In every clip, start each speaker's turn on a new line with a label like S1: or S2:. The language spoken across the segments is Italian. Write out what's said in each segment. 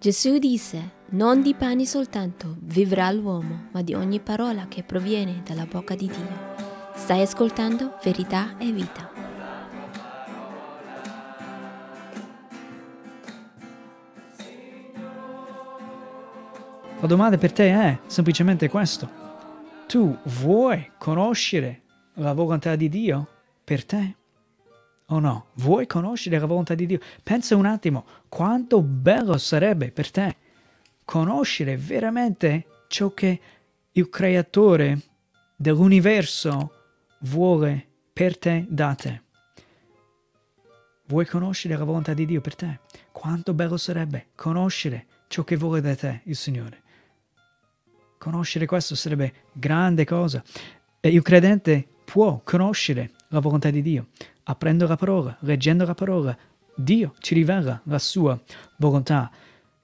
S1: Gesù disse, non di pani soltanto vivrà l'uomo, ma di ogni parola che proviene dalla bocca di Dio. Stai ascoltando verità e vita.
S2: La domanda per te è semplicemente questo. Tu vuoi conoscere la volontà di Dio per te? O no? Vuoi conoscere la volontà di Dio? Pensa un attimo quanto bello sarebbe per te conoscere veramente ciò che il creatore dell'universo vuole per te da te. Vuoi conoscere la volontà di Dio per te? Quanto bello sarebbe conoscere ciò che vuole da te il Signore. Conoscere questo sarebbe grande cosa. E il credente può conoscere la volontà di Dio, aprendo la parola, leggendo la parola. Dio ci rivela la sua volontà.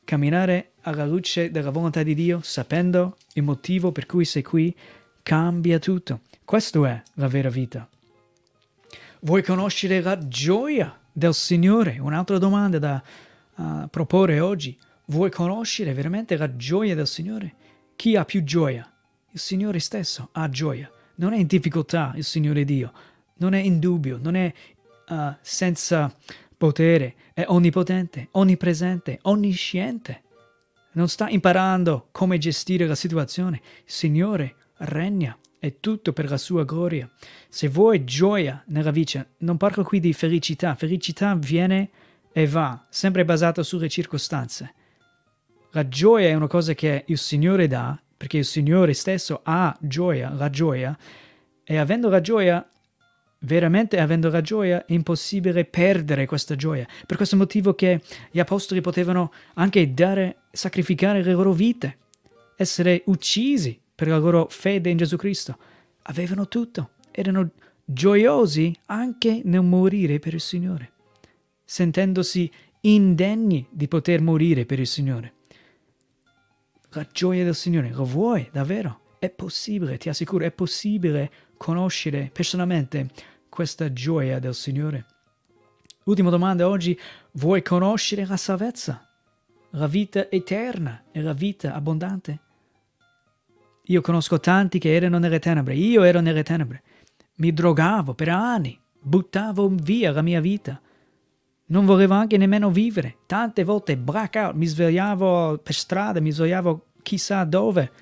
S2: Camminare alla luce della volontà di Dio, sapendo il motivo per cui sei qui, cambia tutto. Questa è la vera vita. Vuoi conoscere la gioia del Signore? Un'altra domanda da uh, proporre oggi. Vuoi conoscere veramente la gioia del Signore? Chi ha più gioia? Il Signore stesso ha gioia. Non è in difficoltà il Signore Dio, non è in dubbio, non è uh, senza potere, è onnipotente, onnipresente, onnisciente. Non sta imparando come gestire la situazione. Signore regna, è tutto per la sua gloria. Se vuoi gioia nella vita, non parlo qui di felicità, felicità viene e va, sempre basata sulle circostanze. La gioia è una cosa che il Signore dà, perché il Signore stesso ha gioia, la gioia, e avendo la gioia, veramente avendo la gioia, è impossibile perdere questa gioia. Per questo motivo che gli apostoli potevano anche dare, sacrificare le loro vite, essere uccisi per la loro fede in Gesù Cristo. Avevano tutto, erano gioiosi anche nel morire per il Signore, sentendosi indegni di poter morire per il Signore la gioia del Signore. Lo vuoi davvero? È possibile, ti assicuro, è possibile conoscere personalmente questa gioia del Signore. Ultima domanda oggi, vuoi conoscere la salvezza, la vita eterna e la vita abbondante? Io conosco tanti che erano nelle tenebre, io ero nelle tenebre, mi drogavo per anni, buttavo via la mia vita, non volevo anche nemmeno vivere. Tante volte blackout, mi svegliavo per strada, mi svegliavo chissà dove.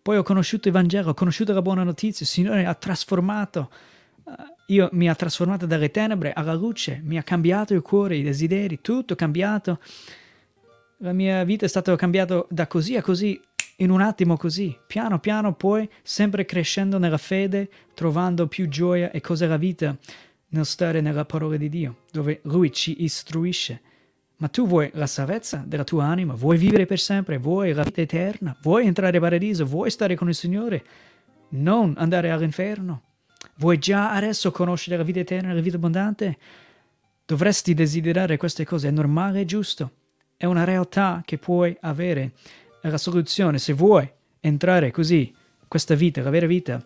S2: Poi ho conosciuto il Vangelo, ho conosciuto la buona notizia, il Signore ha trasformato, io, mi ha trasformato dalle tenebre alla luce, mi ha cambiato il cuore, i desideri, tutto cambiato. La mia vita è stata cambiata da così a così, in un attimo così, piano piano poi, sempre crescendo nella fede, trovando più gioia e cos'è la vita nel stare nella parola di Dio, dove Lui ci istruisce. Ma tu vuoi la salvezza della tua anima? Vuoi vivere per sempre? Vuoi la vita eterna? Vuoi entrare in paradiso? Vuoi stare con il Signore? Non andare all'inferno? Vuoi già adesso conoscere la vita eterna e la vita abbondante? Dovresti desiderare queste cose, è normale e giusto. È una realtà che puoi avere. È la soluzione. Se vuoi entrare così, questa vita, la vera vita,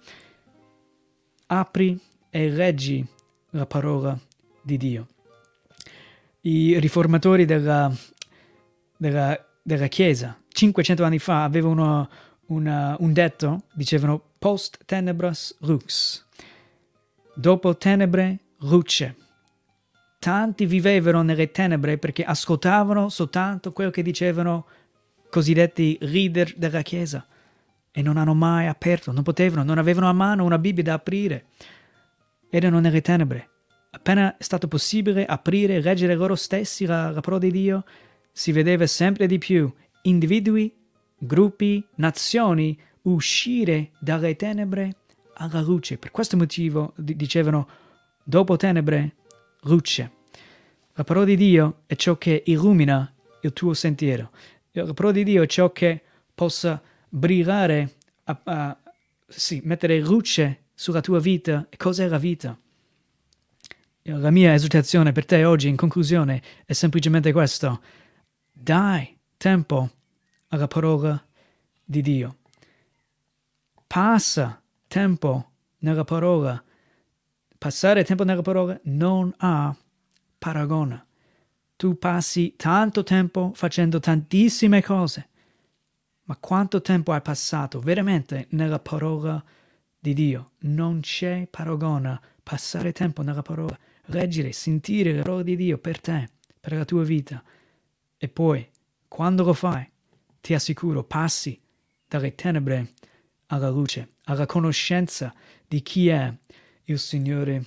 S2: apri e leggi la parola di Dio. I riformatori della, della, della Chiesa 500 anni fa avevano una, un detto, dicevano post tenebras lux, dopo tenebre luce. Tanti vivevano nelle tenebre perché ascoltavano soltanto quello che dicevano cosiddetti leader della Chiesa e non hanno mai aperto, non potevano, non avevano a mano una Bibbia da aprire erano nelle tenebre. Appena è stato possibile aprire e leggere loro stessi la, la parola di Dio, si vedeva sempre di più individui, gruppi, nazioni uscire dalle tenebre alla luce. Per questo motivo dicevano dopo tenebre, luce. La parola di Dio è ciò che illumina il tuo sentiero. La parola di Dio è ciò che possa brillare, a, a, sì, mettere luce sulla tua vita e cos'è la vita. La mia esortazione per te oggi in conclusione è semplicemente questo. Dai tempo alla parola di Dio. Passa tempo nella parola. Passare tempo nella parola non ha paragone. tu passi tanto tempo facendo tantissime cose, ma quanto tempo hai passato veramente nella parola di Dio? Non c'è paragona passare tempo nella parola, leggere, sentire la parola di Dio per te, per la tua vita. E poi, quando lo fai, ti assicuro, passi dalle tenebre alla luce, alla conoscenza di chi è il Signore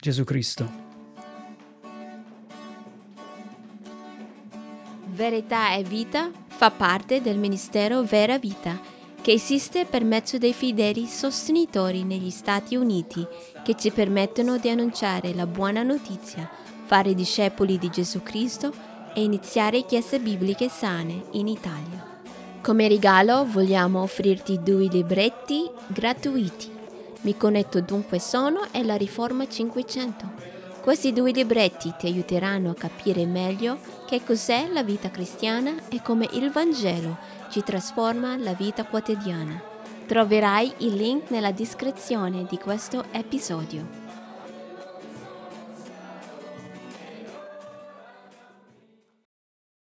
S2: Gesù Cristo.
S1: Verità e vita fa parte del ministero Vera Vita, che esiste per mezzo dei fedeli sostenitori negli Stati Uniti che ci permettono di annunciare la buona notizia, fare discepoli di Gesù Cristo e iniziare chiese bibliche sane in Italia. Come regalo vogliamo offrirti due libretti gratuiti. Mi connetto dunque sono e la Riforma 500 questi due libretti ti aiuteranno a capire meglio che cos'è la vita cristiana e come il Vangelo ci trasforma la vita quotidiana. Troverai il link nella descrizione di questo episodio.